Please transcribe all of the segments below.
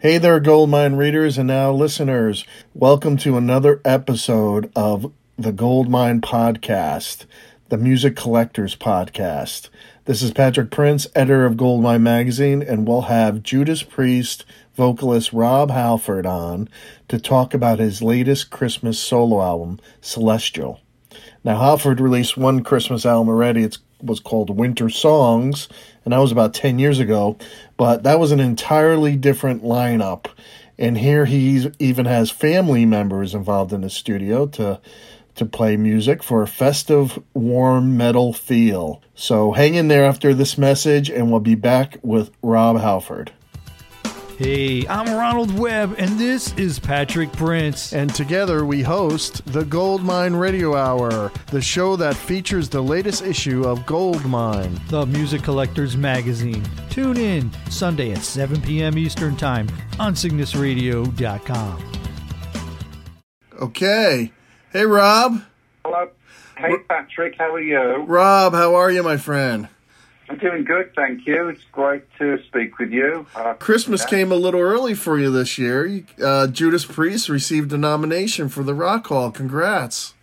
Hey there, Goldmine readers and now listeners. Welcome to another episode of the Goldmine Podcast, the Music Collectors Podcast. This is Patrick Prince, editor of Goldmine Magazine, and we'll have Judas Priest vocalist Rob Halford on to talk about his latest Christmas solo album, Celestial. Now, Halford released one Christmas album already. It was called Winter Songs, and that was about 10 years ago, but that was an entirely different lineup. And here he even has family members involved in the studio to to play music for a festive, warm metal feel. So hang in there after this message, and we'll be back with Rob Halford. Hey, I'm Ronald Webb, and this is Patrick Prince. And together we host the Goldmine Radio Hour, the show that features the latest issue of Goldmine, the Music Collectors Magazine. Tune in Sunday at 7 p.m. Eastern Time on CygnusRadio.com. Okay. Hey, Rob. Hello. Hey, Patrick. How are you? Rob, how are you, my friend? I'm doing good, thank you. It's great to speak with you. Uh, Christmas yeah. came a little early for you this year. Uh, Judas Priest received a nomination for the Rock Hall. Congrats.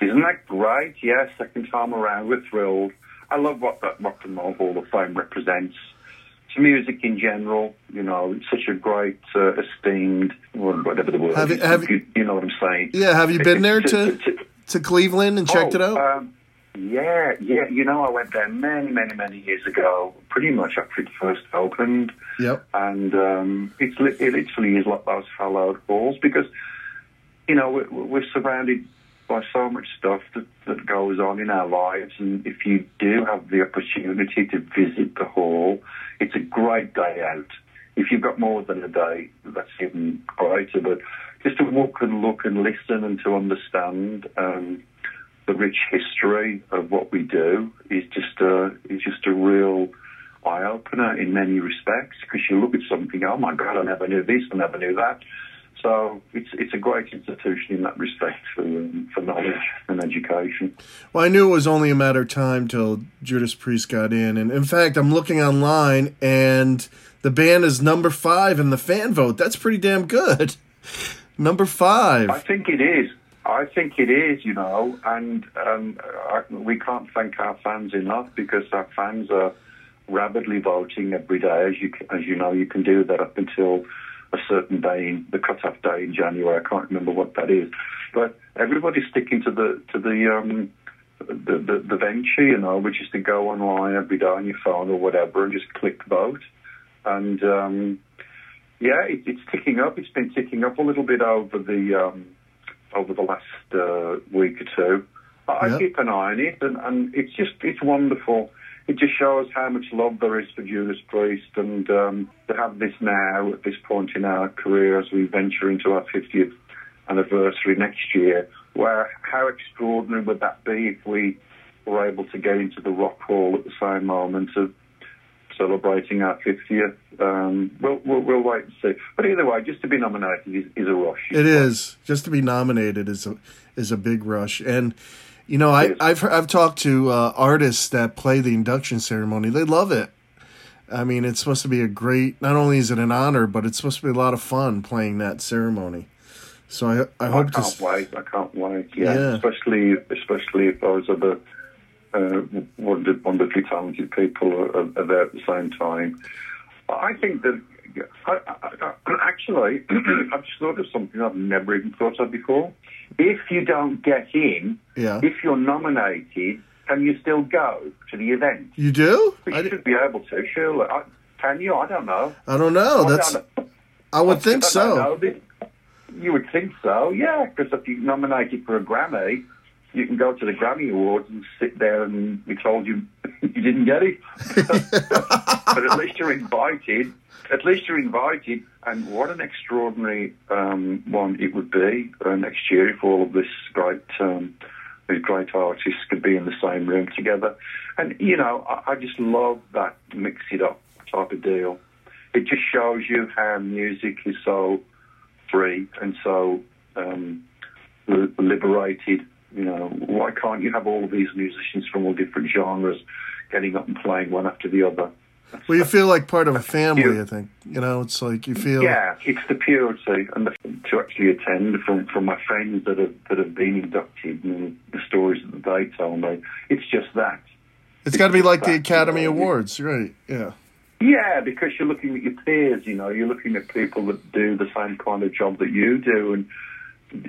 Isn't that great? Yes, second time around, we're thrilled. I love what that Rock and Roll Hall of Fame represents. To music in general, you know, it's such a great, uh, esteemed, whatever the word have is. You, have you, you, know what I'm saying? Yeah, have you been there to, to, to Cleveland and checked oh, it out? Um, yeah, yeah. You know, I went there many, many, many years ago, pretty much after it first opened. Yep. And um, it's it literally is like those hallowed halls because, you know, we're, we're surrounded by so much stuff that, that goes on in our lives. And if you do have the opportunity to visit the hall, it's a great day out. If you've got more than a day, that's even greater. But just to walk and look and listen and to understand. Um, the rich history of what we do is just a is just a real eye opener in many respects because you look at something, oh my God, I never knew this, I never knew that. So it's it's a great institution in that respect for um, for knowledge and education. Well, I knew it was only a matter of time till Judas Priest got in, and in fact, I'm looking online and the band is number five in the fan vote. That's pretty damn good. number five. I think it is. I think it is, you know, and um, I, we can't thank our fans enough because our fans are rapidly voting every day. As you as you know, you can do that up until a certain day, in, the cut-off day in January. I can't remember what that is, but everybody's sticking to the to the um, the, the, the venture, you know, which is to go online every day on your phone or whatever and just click vote. And um, yeah, it, it's ticking up. It's been ticking up a little bit over the. Um, over the last uh, week or two. I yep. keep an eye on it, and, and it's just it's wonderful. It just shows how much love there is for Judas Priest, and um, to have this now at this point in our career as we venture into our 50th anniversary next year, where how extraordinary would that be if we were able to get into the Rock Hall at the same moment of celebrating our 50th. Um, we'll, we'll, we'll, wait and see. But either way, just to be nominated is, is a rush. It is. Just to be nominated is a, is a big rush. And, you know, I, I've, I've talked to uh, artists that play the induction ceremony. They love it. I mean, it's supposed to be a great, not only is it an honor, but it's supposed to be a lot of fun playing that ceremony. So I, I hope I can't to. wait. I can't wait. Yeah, yeah. especially especially if those are the uh, wonderfully talented people are, are, there at the same time. I think that I, I, I, actually, I've just thought of something I've never even thought of before. If you don't get in, yeah. if you're nominated, can you still go to the event? You do? You should d- be able to, surely. can you? I don't know. I don't know. That's. Don't know. I would think so. You would think so, yeah, because if you're nominated for a Grammy, you can go to the Grammy Awards and sit there and be told you you didn't get it. but at least you're invited. at least you're invited, and what an extraordinary um, one it would be uh, next year if all of this great um, these great artists could be in the same room together. And you know, I, I just love that mix it up type of deal. It just shows you how music is so free and so um, liberated. You know, why can't you have all of these musicians from all different genres getting up and playing one after the other? Well, you feel like part of a family. I think you know. It's like you feel. Yeah, it's the purity and the, to actually attend from from my friends that have that have been inducted and the stories that they tell me. It's just that. It's got to be like the Academy Awards, right? Yeah. Yeah, because you're looking at your peers. You know, you're looking at people that do the same kind of job that you do, and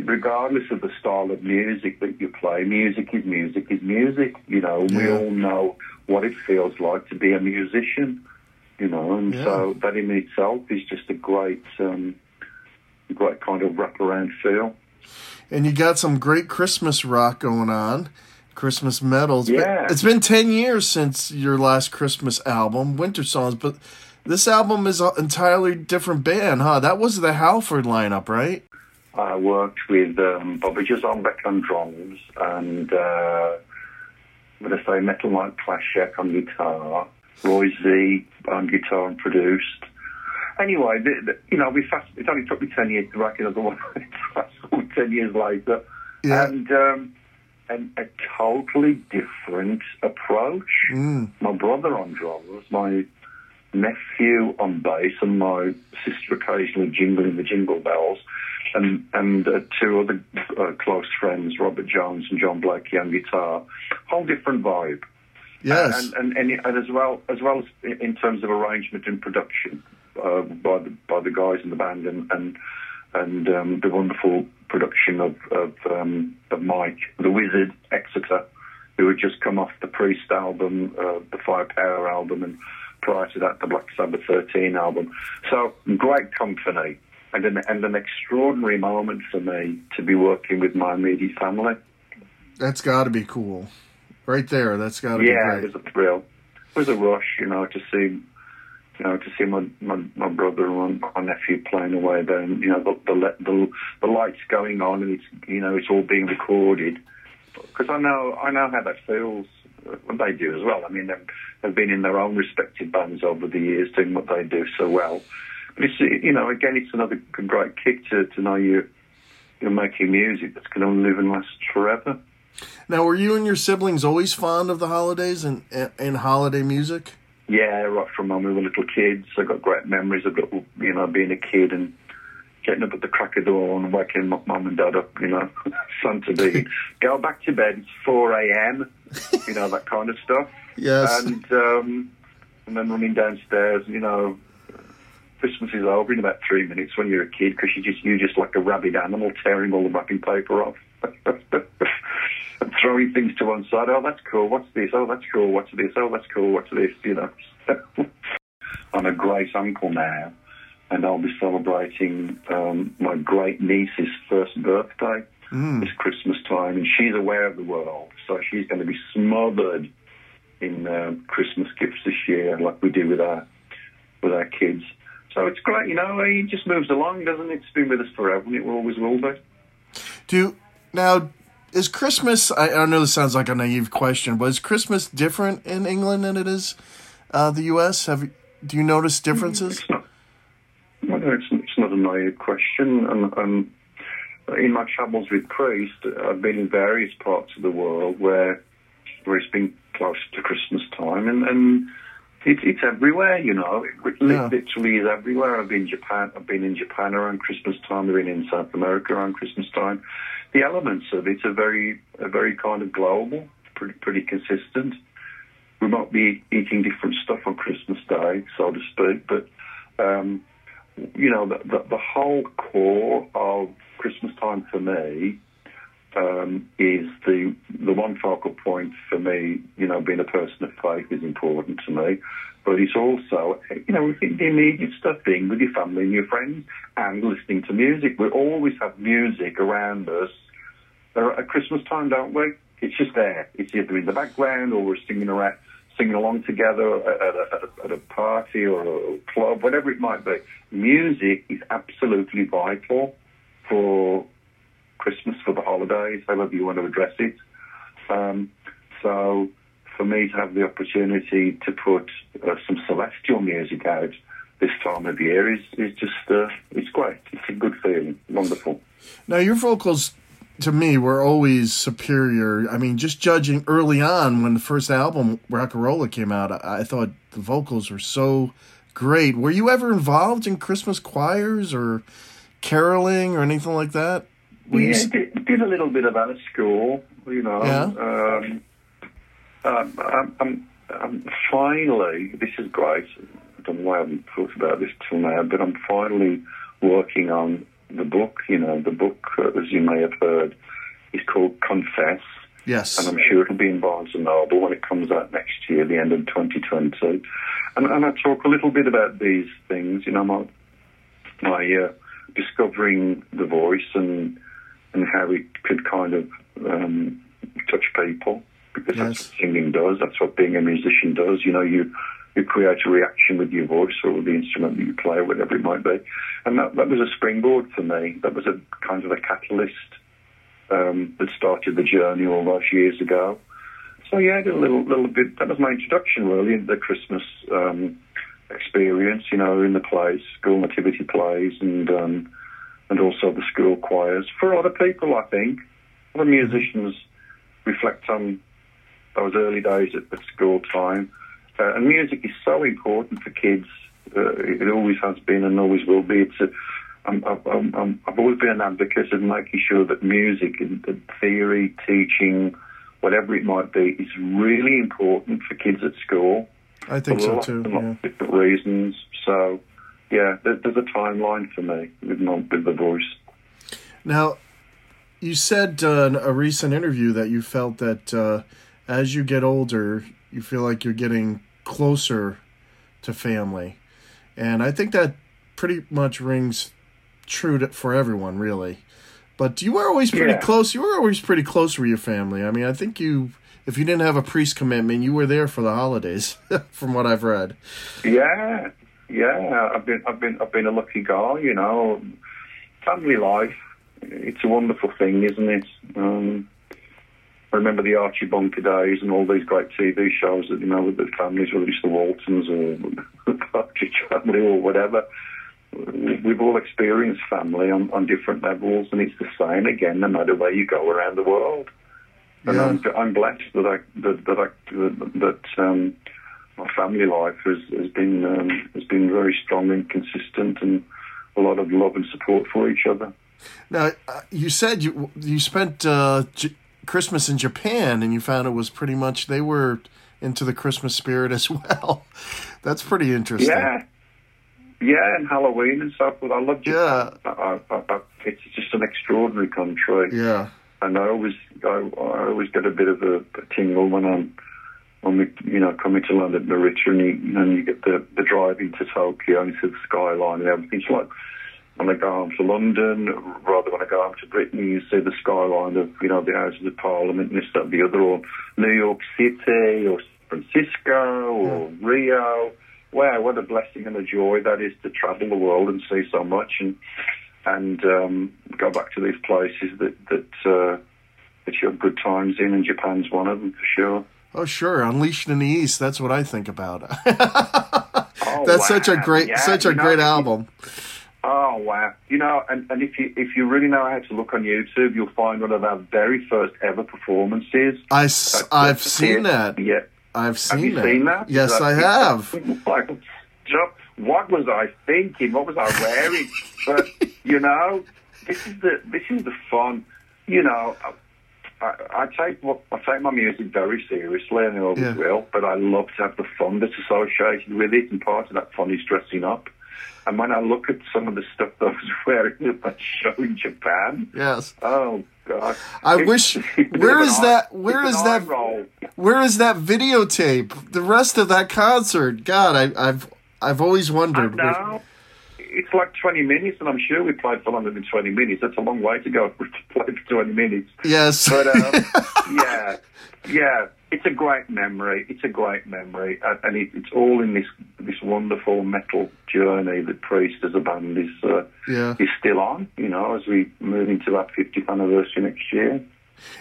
regardless of the style of music that you play, music is music is music. You know, yeah. we all know what it feels like to be a musician, you know, and yeah. so that in itself is just a great, um, great kind of wraparound feel. And you got some great Christmas rock going on, Christmas medals. Yeah. It's been 10 years since your last Christmas album, Winter Songs, but this album is an entirely different band, huh? That was the Halford lineup, right? I worked with um, Bobby Jarzombek on drums and uh, I'm going to say Metal Mike Chlasciak on guitar, Roy Z on guitar and produced. Anyway, the, the, you know, we fast. It only took me ten years to write another one. fast ten years later, yeah. and um, and a totally different approach. Mm. My brother on drums, my nephew on bass, and my sister occasionally jingling the jingle bells and and uh, two other uh, close friends, Robert Jones and John Blakey on guitar. Whole different vibe. Yes, and, and, and, and as well as well as in terms of arrangement and production uh, by the by the guys in the band and and and um, the wonderful production of of, um, of Mike the Wizard Exeter, who had just come off the Priest album, uh, the Firepower album, and prior to that the Black Sabbath 13 album. So great company and an, and an extraordinary moment for me to be working with my immediate family. That's got to be cool, right there. That's got to yeah, be great. it was a thrill. It was a rush, you know, to see, you know, to see my my, my brother and my nephew playing away there, and you know, the, the the the lights going on, and it's you know, it's all being recorded. Because I know I know how that feels. What they do as well. I mean, they've, they've been in their own respective bands over the years, doing what they do so well but it's, you know, again, it's another great kick to, to know you, you're making music that's going to live and last forever. Now, were you and your siblings always fond of the holidays and, and holiday music? Yeah, right from when we were little kids. I got great memories of, you know, being a kid and getting up at the crack of dawn and waking mum and dad up, you know, son to be, go back to bed, it's 4 a.m., you know, that kind of stuff. Yes. And, um, and then running downstairs, you know, Christmas is over in about three minutes when you're a kid because you just you're just like a rabid animal tearing all the wrapping paper off. and throwing things to one side. Oh, that's cool. What's this? Oh, that's cool. What's this? Oh, that's cool. What's this? You know. I'm a great uncle now, and I'll be celebrating um, my great niece's first birthday mm. this Christmas time, and she's aware of the world, so she's going to be smothered in uh, Christmas gifts this year, like we do with our with our kids. So it's great, you know. He just moves along, doesn't it? It's been with us forever, and it always will be. Do now is Christmas? I, I know this sounds like a naive question, but is Christmas different in England than it is uh, the U.S.? Have do you notice differences? It's not. No, it's, it's not a naive question, and, and in my travels with Priest, I've been in various parts of the world where where it's been close to Christmas time, and, and it's it's everywhere, you know. It yeah. literally is everywhere. I've been in Japan. I've been in Japan around Christmas time. I've been in South America around Christmas time. The elements of it are very, are very kind of global, pretty, pretty consistent. We might be eating different stuff on Christmas Day, so to speak, but um, you know, the, the, the whole core of Christmas time for me um, is the the one focal point for me. You know, being a person of faith is important to me, but it's also you know the immediate stuff, being with your family and your friends, and listening to music. We always have music around us at Christmas time, don't we? It's just there. It's either in the background or we're singing around singing along together at a, at, a, at a party or a club, whatever it might be. Music is absolutely vital for Christmas, for the holidays, however you want to address it. Um, so for me to have the opportunity to put uh, some celestial music out this time of year is, is just, uh, it's great. It's a good feeling. Wonderful. Now, your vocals to me were always superior. I mean, just judging early on when the first album Rocka Rolla came out, I, I thought the vocals were so great. Were you ever involved in Christmas choirs or caroling or anything like that? Were yeah, did, did a little bit of that at school, you know. Yeah. Um, um, I'm, I'm, I'm finally, this is great. I don't know why I haven't thought about this till now, but I'm finally working on the book. You know, the book, uh, as you may have heard, is called Confess. Yes. And I'm sure it'll be in Barnes and Noble when it comes out next year, the end of 2020. And, and I talk a little bit about these things, you know, my, my uh, discovering the voice and and how it could kind of um, touch people because Yes. that's what singing does. That's what being a musician does. You know, you you create a reaction with your voice or with the instrument that you play, whatever it might be. And that, that was a springboard for me. That was a kind of a catalyst um, that started the journey all those years ago. So yeah, I did a little little bit. That was my introduction really into the Christmas um, experience. You know, in the plays, school nativity plays, and um, and also the school choirs. For other people, I think, other musicians reflect on those early days at, at school time. Uh, and music is so important for kids. Uh, it always has been and always will be. It's a, I'm, I'm, I'm, I've always been an advocate of making sure that music, and and theory, teaching, whatever it might be, is really important for kids at school I think so too. Yeah. different reasons. So, yeah, there, there's a timeline for me with, my, with the voice. Now, you said uh, in a recent interview that you felt that uh, as you get older, you feel like you're getting closer to family. And I think that pretty much rings true to, for everyone, really. But you were always pretty Yeah. close. You were always pretty close with your family. I mean, I think you, if you didn't have a priest commitment, you were there for the holidays, from what I've read. Yeah, yeah. I've been, I've been, I've been a lucky guy. You know, family life. It's a wonderful thing, isn't it? Um, I remember the Archie Bunker days and all these great TV shows that you know with the families, whether it's the Waltons or the Partridge Family or whatever. We've all experienced family on, on different levels, and it's the same again, no matter where you go around the world. And Yeah. I'm, I'm blessed that I that that, I, that, that um, my family life has has been um, has been very strong and consistent, and a lot of love and support for each other. Now, uh, you said you you spent uh, J- Christmas in Japan, and you found it was pretty much they were into the Christmas spirit as well. That's pretty interesting. Yeah, yeah, and Halloween and stuff. forth. I love Japan. Yeah. I, I, I, it's just an extraordinary country. Yeah. and I always I, I always get a bit of a, a tingle when I'm when we you know coming to London Narita and you, and you get the the drive into Tokyo and you see the skyline and everything. It's like when I go home to London, rather when I go home to Britain, you see the skyline of you know the Houses of Parliament and this that the other, or New York City or San Francisco or Rio. Wow, what a blessing and a joy that is to travel the world and see so much and and um, go back to these places that that uh, that you have good times in, and Japan's one of them for sure. Oh, sure. Unleashed in the East. That's what I think about. Oh, That's such a great, Yeah, such a know, great album. Oh wow! You know, and, and if you if you really know how to look on YouTube, you'll find one of our very first ever performances. I, I've seen that. Yeah, I've seen have you that. seen that? Yes, that- I have. like, what was I thinking? What was I wearing? but you know, this is the this is the fun. You know, I, I take what I take my music very seriously, and I always Yeah. will. But I love to have the fun that's associated with it, and part of that fun is dressing up. And when I look at some of the stuff that I was wearing at that show in Japan, Yes. oh god! I It's- wish- it's a bit where is that- where is that- roll. Where is that videotape? The rest of that concert? God, I, I've I've always I wondered. know. It's like 20 minutes, and I'm sure we played for longer than 20 minutes. That's a long way to go if we played for 20 minutes. Yes. But, um, yeah, yeah. It's a great memory. It's a great memory, and, and it, it's all in this this wonderful metal journey that Priest as a band is uh, Yeah. is still on. You know, as we move into our 50th anniversary next year.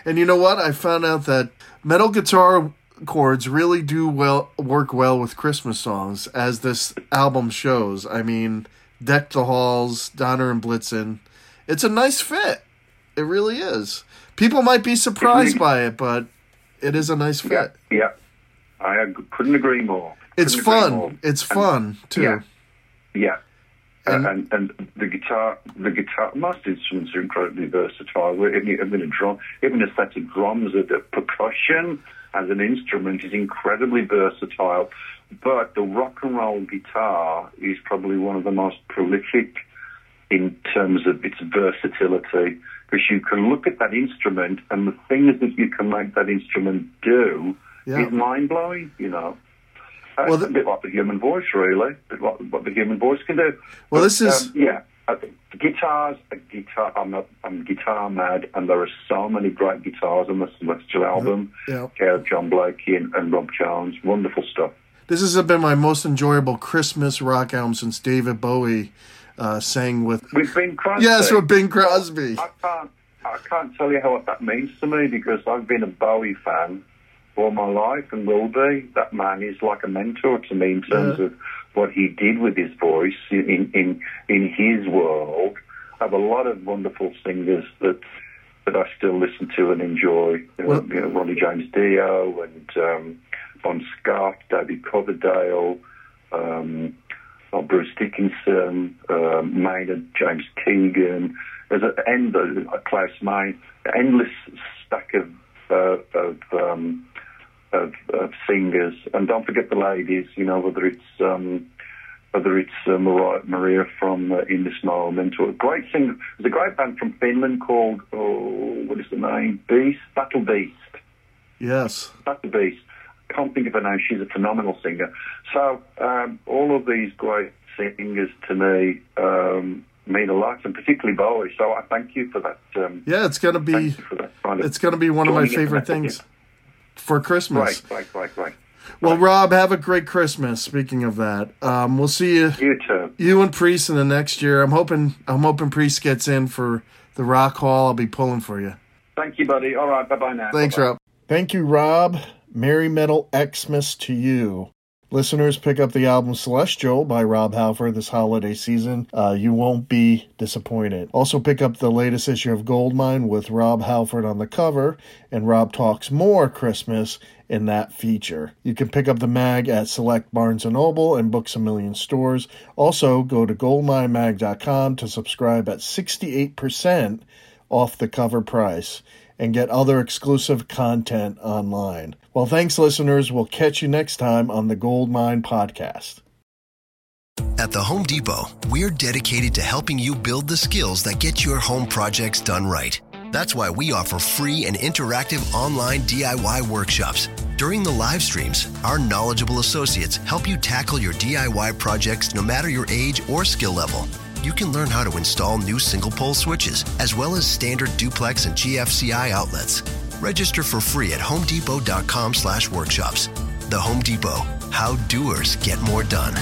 And you know what? I found out that metal guitar chords really do well work well with Christmas songs, as this album shows. I mean, Deck the Halls, Donner and Blitzen. It's a nice fit. It really is. People might be surprised by it, but it is a nice fit. Yeah, yeah. I ag- couldn't agree more. It's Couldn't agree fun. more. It's And- fun too. Yeah. Yeah. And- And, and and the guitar, the guitar, most instruments are incredibly versatile. Even, even a drum, even a set of drums, the percussion as an instrument is incredibly versatile. But the rock and roll guitar is probably one of the most prolific in terms of its versatility, because you can look at that instrument and the things that you can make that instrument do Yeah. is mind blowing. You know. Uh, Well, the- a bit like the human voice, really. A bit like what the human voice can do. Well, this is- um, yeah. Think guitars, a guitar. I'm a, I'm guitar mad, and there are so many great guitars on the Celestial album. Yeah. Yeah, John Blakey and, and Rob Jones, wonderful stuff. This has been my most enjoyable Christmas rock album since David Bowie uh, sang with. We've been Crosby. Yes, with Bing Crosby. I can't, I can't tell you how what that means to me because I've been a Bowie fan all my life and will be. That man is like a mentor to me in terms Yeah. of what he did with his voice in in in his world. I have a lot of wonderful singers that that I still listen to and enjoy. Well- you know, Ronnie James Dio and um, Bon Scott, David Coverdale. Um, well, Bruce Dickinson, um, Maynard, James Keenan. There's an end, uh, Klaus an endless stack of uh, of, um, of of singers, and don't forget the ladies. You know whether it's um, whether it's uh, Maria from uh, In This Moment, or a great singer. There's a great band from Finland called oh, what is the name? Beast, Battle Beast. Yes. Battle Beast. Can't think of her name. She's a phenomenal singer. So um, all of these great singers to me um, mean a lot, and particularly Bowie. So I thank you for that. Um, Yeah, it's be. you for that kind of It's gonna be one of my favorite things for Christmas. Right, right, right, right. Well, Rob, have a great Christmas. Speaking of that, um, we'll see you, You too. you and Priest in the next year. I'm hoping, I'm hoping Priest gets in for the Rock Hall. I'll be pulling for you. Thank you, buddy. All right, bye bye now. Thanks, Bye-bye. Rob. Thank you, Rob. Merry Metal Xmas to you. Listeners, pick up the album Celestial by Rob Halford this holiday season. Uh, you won't be disappointed. Also, pick up the latest issue of Goldmine with Rob Halford on the cover, and Rob talks more Christmas in that feature. You can pick up the mag at select Barnes & Noble and Books A Million stores. Also, go to goldminemag.com to subscribe at 68% off the cover price and get other exclusive content online. Well, thanks, listeners. We'll catch you next time on the Goldmine Podcast. At the Home Depot, we're dedicated to helping you build the skills that get your home projects done right. That's why we offer free and interactive online DIY workshops. During the live streams, our knowledgeable associates help you tackle your DIY projects no matter your age or skill level. You can learn how to install new single pole switches, as well as standard duplex and GFCI outlets. Register for free at homedepot.com slash workshops. The Home Depot, how doers get more done.